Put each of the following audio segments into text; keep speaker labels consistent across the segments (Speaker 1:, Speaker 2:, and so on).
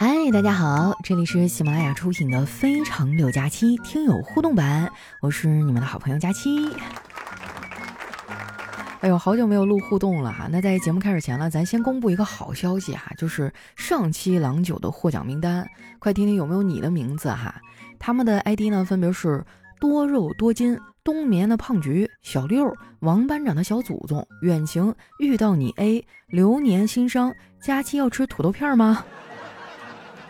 Speaker 1: 嗨，大家好，这里是喜马拉雅出品的《非常六加七》听友互动版，我是你们的好朋友佳期。哎呦，好久没有录互动了哈。那在节目开始前呢，咱先公布一个好消息哈，就是上期郎酒的获奖名单，快听听有没有你的名字哈。他们的 ID 呢，分别是多肉多金、冬眠的胖菊、小六、王班长的小祖宗、远行遇到你 A、流年心伤、佳期要吃土豆片吗？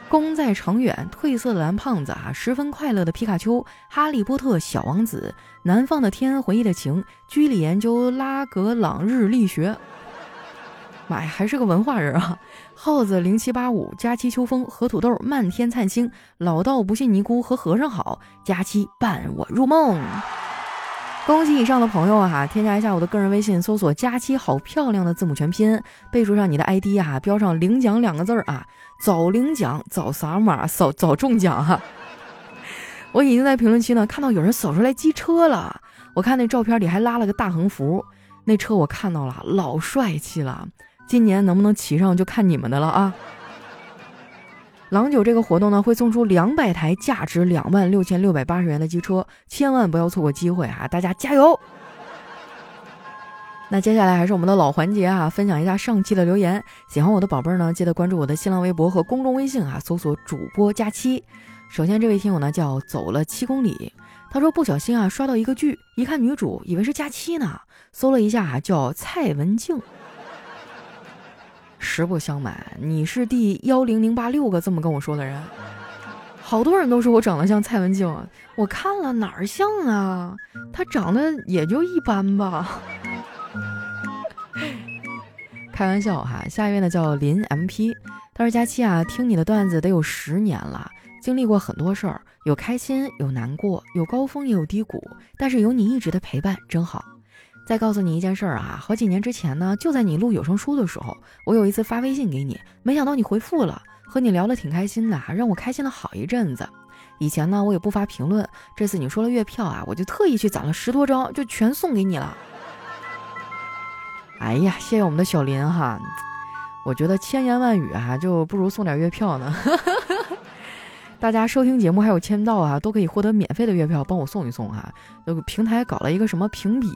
Speaker 1: 功在长远，褪色的蓝胖子啊，十分快乐的皮卡丘，哈利波特小王子，南方的天，回忆的情，居里研究拉格朗日力学。妈呀，还是个文化人啊！耗子零七八五，佳期秋风和土豆，漫天灿星，老道不信尼姑和和尚好，佳期伴我入梦。恭喜以上的朋友啊！添加一下我的个人微信，搜索“佳期好漂亮”的字母全拼，备注上你的 ID 啊，标上“领奖”两个字儿啊，早领奖早扫码扫早中奖哈！我已经在评论区呢看到有人扫出来机车了，我看那照片里还拉了个大横幅，那车我看到了，老帅气了，今年能不能骑上就看你们的了啊！郎酒这个活动呢，会送出两百台价值两万六千六百八十元的机车，千万不要错过机会啊！大家加油！那接下来还是我们的老环节啊，分享一下上期的留言。喜欢我的宝贝儿呢，记得关注我的新浪微博和公众微信啊，搜索主播佳期。首先这位听友呢叫走了七公里，他说不小心啊刷到一个剧，一看女主以为是佳期呢，搜了一下啊叫蔡文静。实不相瞒，你是第幺零零八六个这么跟我说的人，好多人都说我长得像蔡文静，我看了哪儿像啊？她长得也就一般吧。开玩笑哈，下一位呢叫林 MP，他说佳期啊，听你的段子得有十年了，经历过很多事儿，有开心，有难过，有高峰也有低谷，但是有你一直的陪伴真好。再告诉你一件事儿啊，好几年之前呢，就在你录有声书的时候，我有一次发微信给你，没想到你回复了，和你聊得挺开心的，让我开心了好一阵子。以前呢，我也不发评论，这次你说了月票啊，我就特意去攒了十多张，就全送给你了。哎呀，谢谢我们的小林哈，我觉得千言万语啊，就不如送点月票呢。大家收听节目还有签到啊，都可以获得免费的月票，帮我送一送哈。那个平台搞了一个什么评比，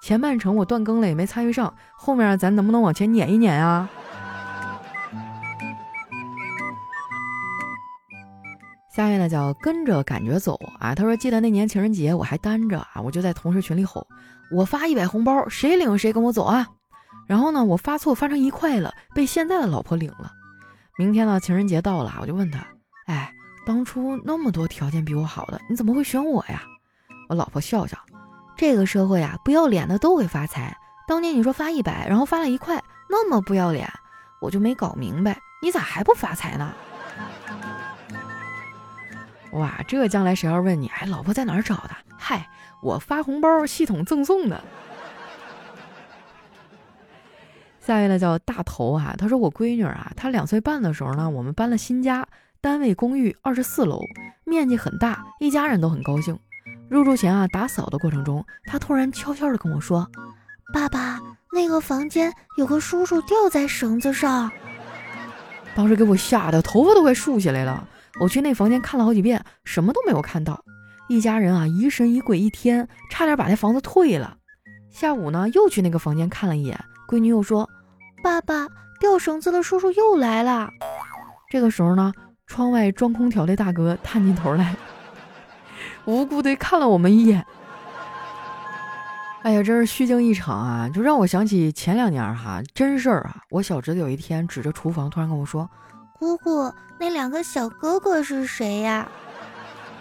Speaker 1: 前半程我断更了也没参与上，后面咱能不能往前撵一撵啊？下面呢叫跟着感觉走啊，他说记得那年情人节我还单着啊，我就在同事群里吼，我发一百红包，谁领谁跟我走啊。然后呢，我发错发成一块了，被现在的老婆领了。明天呢，情人节到了，我就问他，哎。当初那么多条件比我好的，你怎么会选我呀？我老婆笑笑，这个社会啊，不要脸的都会发财。当年你说发一百，然后发了一块，那么不要脸，我就没搞明白，你咋还不发财呢？哇，这将来谁要问你，哎，老婆在哪儿找的？嗨，我发红包系统赠送的。下一位呢叫大头啊，他说我闺女啊，她两岁半的时候呢，我们搬了新家。单位公寓二十四楼，面积很大，一家人都很高兴。入住前啊，打扫的过程中，他突然悄悄地跟我说：“
Speaker 2: 爸爸，那个房间有个叔叔吊在绳子上。”
Speaker 1: 当时给我吓得头发都快竖起来了。我去那房间看了好几遍，什么都没有看到。一家人啊，疑神疑鬼一天，差点把那房子退了。下午呢，又去那个房间看了一眼，闺女又说：“
Speaker 2: 爸爸，吊绳子的叔叔又来了。”
Speaker 1: 这个时候呢。窗外装空调的大哥探进头来，无辜的看了我们一眼。哎呀，真是虚惊一场啊！就让我想起前两年哈，真事儿啊。我小侄子有一天指着厨房，突然跟我说：“
Speaker 2: 姑姑，那两个小哥哥是谁呀？”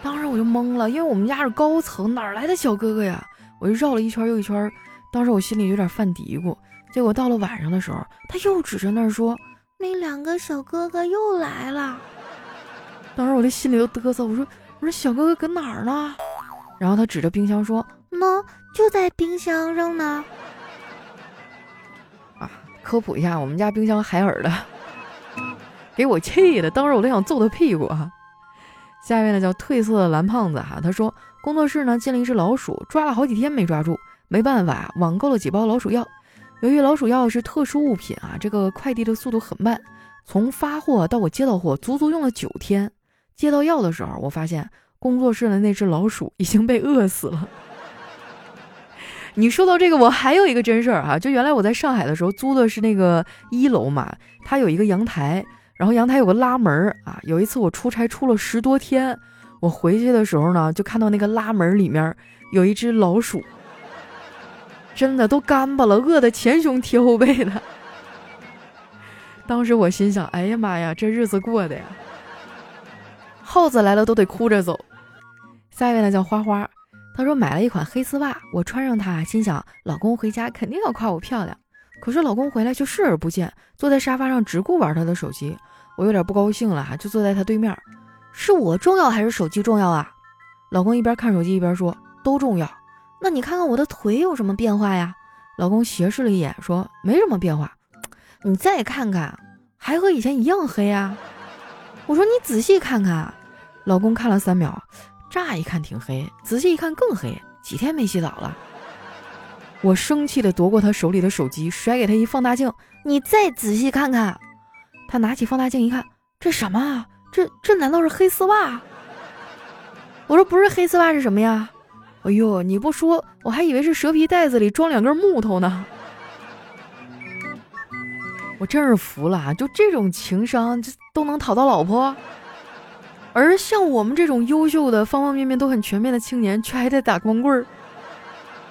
Speaker 1: 当时我就懵了，因为我们家是高层，哪来的小哥哥呀？我就绕了一圈又一圈，当时我心里有点犯嘀咕。结果到了晚上的时候，他又指着那儿说：“
Speaker 2: 那两个小哥哥又来了。”
Speaker 1: 当时我的心里都嘚瑟，我说我说小哥哥搁哪儿呢？然后他指着冰箱说：“
Speaker 2: 喏，就在冰箱上呢。”
Speaker 1: 啊，科普一下，我们家冰箱海尔的，给我气的，当时我都想揍他屁股啊。下一位呢叫褪色的蓝胖子哈，他说工作室呢进了一只老鼠，抓了好几天没抓住，没办法网购了几包老鼠药。由于老鼠药是特殊物品啊，这个快递的速度很慢。从发货到我接到货，足足用了九天。接到药的时候，我发现工作室的那只老鼠已经被饿死了。你说到这个，我还有一个真事儿哈，就原来我在上海的时候租的是那个一楼嘛，它有一个阳台，然后阳台有个拉门儿啊。有一次我出差出了十多天，我回去的时候呢，就看到那个拉门里面有一只老鼠，真的都干巴了，饿得前胸贴后背的。当时我心想，哎呀妈呀，这日子过的呀！耗子来了都得哭着走。下一位呢叫花花，她说买了一款黑丝袜，我穿上它，心想老公回家肯定要夸我漂亮。可是老公回来却视而不见，坐在沙发上只顾玩他的手机。我有点不高兴了哈，就坐在他对面。是我重要还是手机重要啊？老公一边看手机一边说都重要。那你看看我的腿有什么变化呀？老公斜视了一眼说没什么变化。你再看看，还和以前一样黑啊！我说你仔细看看，老公看了三秒，乍一看挺黑，仔细一看更黑，几天没洗澡了。我生气的夺过他手里的手机，甩给他一放大镜，你再仔细看看。他拿起放大镜一看，这什么？这这难道是黑丝袜？我说不是黑丝袜是什么呀？哎呦，你不说我还以为是蛇皮袋子里装两根木头呢。我真是服了！就这种情商，这都能讨到老婆，而像我们这种优秀的、方方面面都很全面的青年，却还得打光棍儿，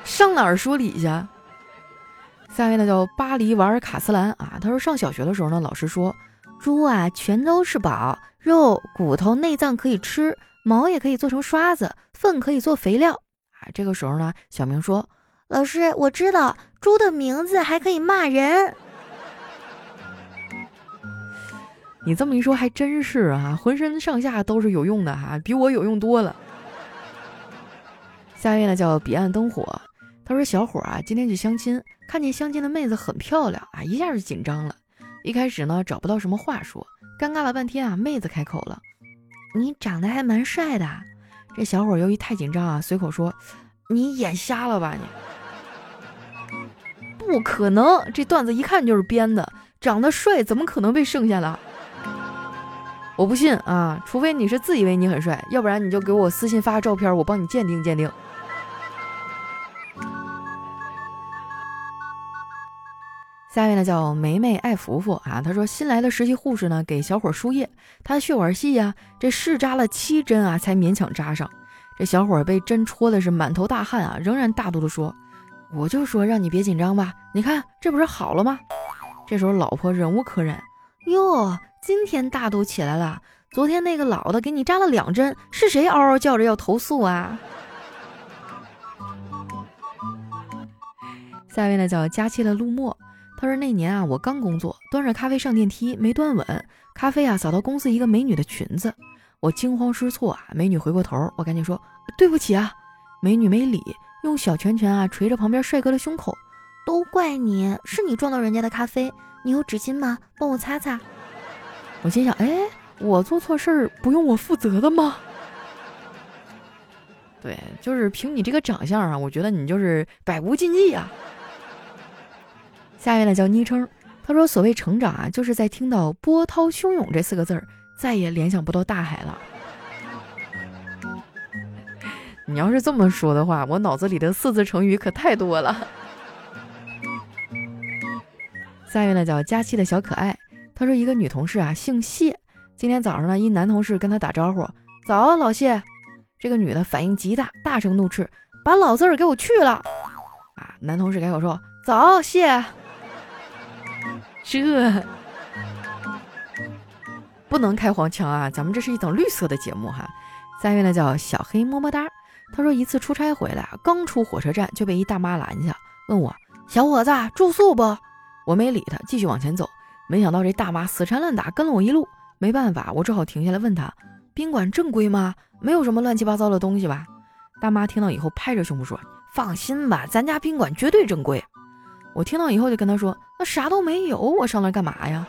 Speaker 1: 上哪儿说理去？下位呢叫巴黎瓦尔卡斯兰啊，他说上小学的时候呢，老师说猪啊全都是宝，肉、骨头、内脏可以吃，毛也可以做成刷子，粪可以做肥料啊。这个时候呢，小明说：“
Speaker 2: 老师，我知道猪的名字还可以骂人。”
Speaker 1: 你这么一说还真是啊，浑身上下都是有用的哈，比我有用多了。下一位呢叫彼岸灯火，他说小伙啊今天去相亲，看见相亲的妹子很漂亮啊，一下就紧张了。一开始呢找不到什么话说，尴尬了半天啊，妹子开口了：“你长得还蛮帅的。”这小伙由于太紧张啊，随口说：“你眼瞎了吧你？”不可能，这段子一看就是编的，长得帅怎么可能被剩下了？我不信啊，除非你是自以为你很帅，要不然你就给我私信发照片，我帮你鉴定鉴定。下一位呢叫梅梅爱福福啊，他说新来的实习护士呢给小伙输液，他血管细呀，这试扎了七针啊才勉强扎上，这小伙被针戳的是满头大汗啊，仍然大度的说：“我就说让你别紧张吧，你看这不是好了吗？”这时候老婆忍无可忍，哟。今天大度起来了，昨天那个老的给你扎了两针，是谁嗷嗷叫着要投诉啊？下一位呢叫佳期的陆墨，他说那年啊我刚工作，端着咖啡上电梯没端稳，咖啡啊扫到公司一个美女的裙子，我惊慌失措啊，美女回过头，我赶紧说对不起啊，美女没理，用小拳拳啊捶着旁边帅哥的胸口，
Speaker 2: 都怪你，是你撞到人家的咖啡，你有纸巾吗？帮我擦擦。
Speaker 1: 我心想，哎，我做错事儿不用我负责的吗？对，就是凭你这个长相啊，我觉得你就是百无禁忌啊。下一位呢叫昵称，他说：“所谓成长啊，就是在听到波涛汹涌这四个字儿，再也联想不到大海了。”你要是这么说的话，我脑子里的四字成语可太多了。下一位呢叫佳期的小可爱。他说：“一个女同事啊，姓谢。今天早上呢，一男同事跟她打招呼，早，老谢。这个女的反应极大，大声怒斥：把老字儿给我去了！啊，男同事改口说：早，谢。这不能开黄腔啊，咱们这是一档绿色的节目哈。三位呢叫小黑么么哒。他说一次出差回来啊，刚出火车站就被一大妈拦下，问我小伙子住宿不？我没理他，继续往前走。”没想到这大妈死缠烂打跟了我一路，没办法，我只好停下来问她：“宾馆正规吗？没有什么乱七八糟的东西吧？”大妈听到以后拍着胸脯说：“放心吧，咱家宾馆绝对正规。”我听到以后就跟她说：“那啥都没有，我上那干嘛呀？”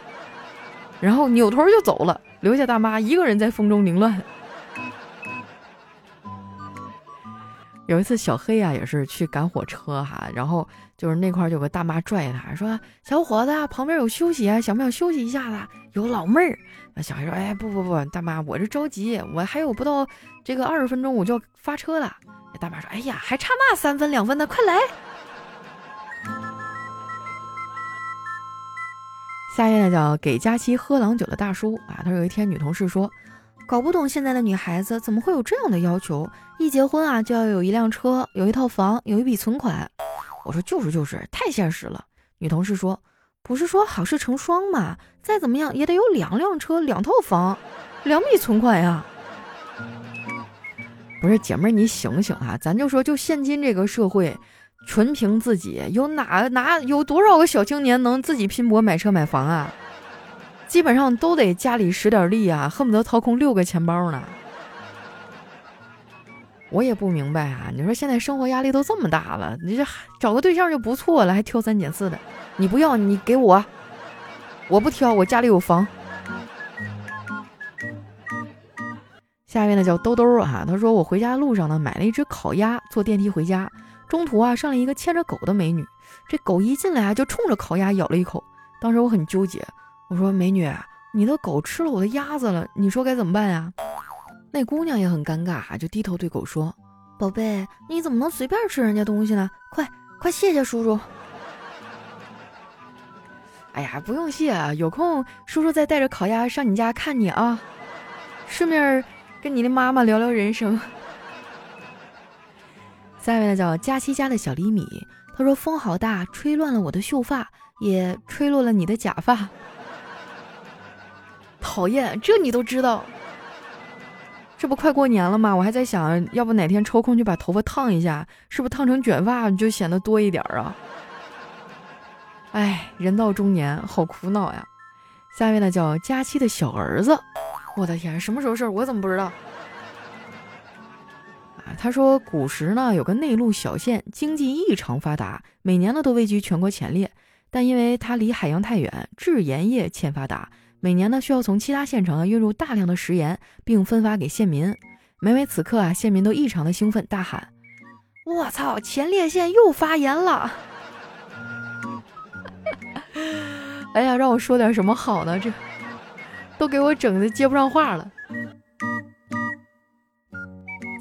Speaker 1: 然后扭头就走了，留下大妈一个人在风中凌乱。有一次小黑啊也是去赶火车哈，然后就是那块有个大妈拽他说：“小伙子，旁边有休息啊，想不想休息一下子？有老妹儿。”那小黑说：“哎，不不不，大妈，我这着急，我还有不到这个二十分钟我就要发车了。”那大妈说：“哎呀，还差那三分两分的，快来！”下一位呢叫给佳期喝郎酒的大叔啊，他有一天女同事说，搞不懂现在的女孩子怎么会有这样的要求，一结婚啊就要有一辆车，有一套房，有一笔存款。我说就是就是，太现实了。女同事说，不是说好事成双吗？再怎么样也得有两辆车，两套房，两笔存款呀。不是姐妹儿，你醒醒啊！咱就说就现今这个社会。纯凭自己，有哪哪有多少个小青年能自己拼搏买车买房啊？基本上都得家里使点力啊，恨不得掏空六个钱包呢。我也不明白啊，你说现在生活压力都这么大了，你这找个对象就不错了，还挑三拣四的。你不要，你给我，我不挑，我家里有房。下面呢叫兜兜啊，他说我回家路上呢买了一只烤鸭，坐电梯回家。中途啊，上来一个牵着狗的美女，这狗一进来啊，就冲着烤鸭咬了一口。当时我很纠结，我说：“美女，你的狗吃了我的鸭子了，你说该怎么办呀？”那姑娘也很尴尬，就低头对狗说：“宝贝，你怎么能随便吃人家东西呢？快快谢谢叔叔！”哎呀，不用谢，有空叔叔再带着烤鸭上你家看你啊，顺便跟你的妈妈聊聊人生。下一位呢叫佳期家的小厘米，他说风好大，吹乱了我的秀发，也吹落了你的假发。讨厌，这你都知道？这不快过年了吗？我还在想，要不哪天抽空就把头发烫一下，是不是烫成卷发就显得多一点啊？哎，人到中年好苦恼呀。下一位呢叫佳期的小儿子，我的天，什么时候事儿？我怎么不知道？啊他说，古时呢有个内陆小县，经济异常发达，每年呢都位居全国前列。但因为它离海洋太远，制盐业欠发达，每年呢需要从其他县城运入大量的食盐，并分发给县民。每每此刻啊，县民都异常的兴奋，大喊：“我操，前列腺又发炎了！” 哎呀，让我说点什么好呢？这都给我整的接不上话了。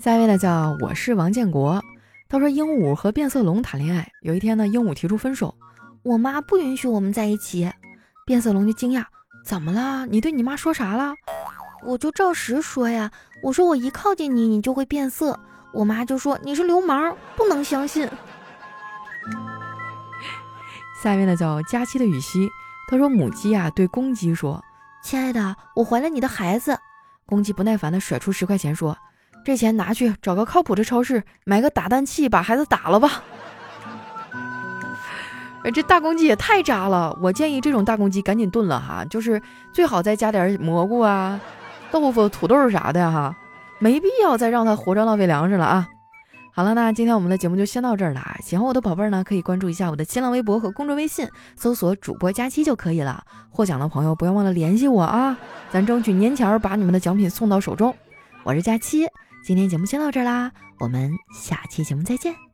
Speaker 1: 下一位呢叫我是王建国，他说鹦鹉和变色龙谈恋爱，有一天呢，鹦鹉提出分手，我妈不允许我们在一起。变色龙就惊讶，怎么了？你对你妈说啥了？我就照实说呀，我说我一靠近你，你就会变色。我妈就说你是流氓，不能相信。下一位呢叫佳期的雨熙，他说母鸡啊对公鸡说，亲爱的，我怀了你的孩子。公鸡不耐烦的甩出十块钱说。这钱拿去找个靠谱的超市买个打蛋器，把孩子打了吧。哎，这大公鸡也太渣了！我建议这种大公鸡赶紧炖了哈，就是最好再加点蘑菇啊、豆腐、土豆啥的哈，没必要再让它活着浪费粮食了啊。好了，那今天我们的节目就先到这儿了。喜欢我的宝贝儿呢，可以关注一下我的新浪微博和公众微信，搜索主播佳期就可以了。获奖的朋友不要忘了联系我啊，咱争取年前把你们的奖品送到手中。我是佳期。今天节目先到这儿啦，我们下期节目再见。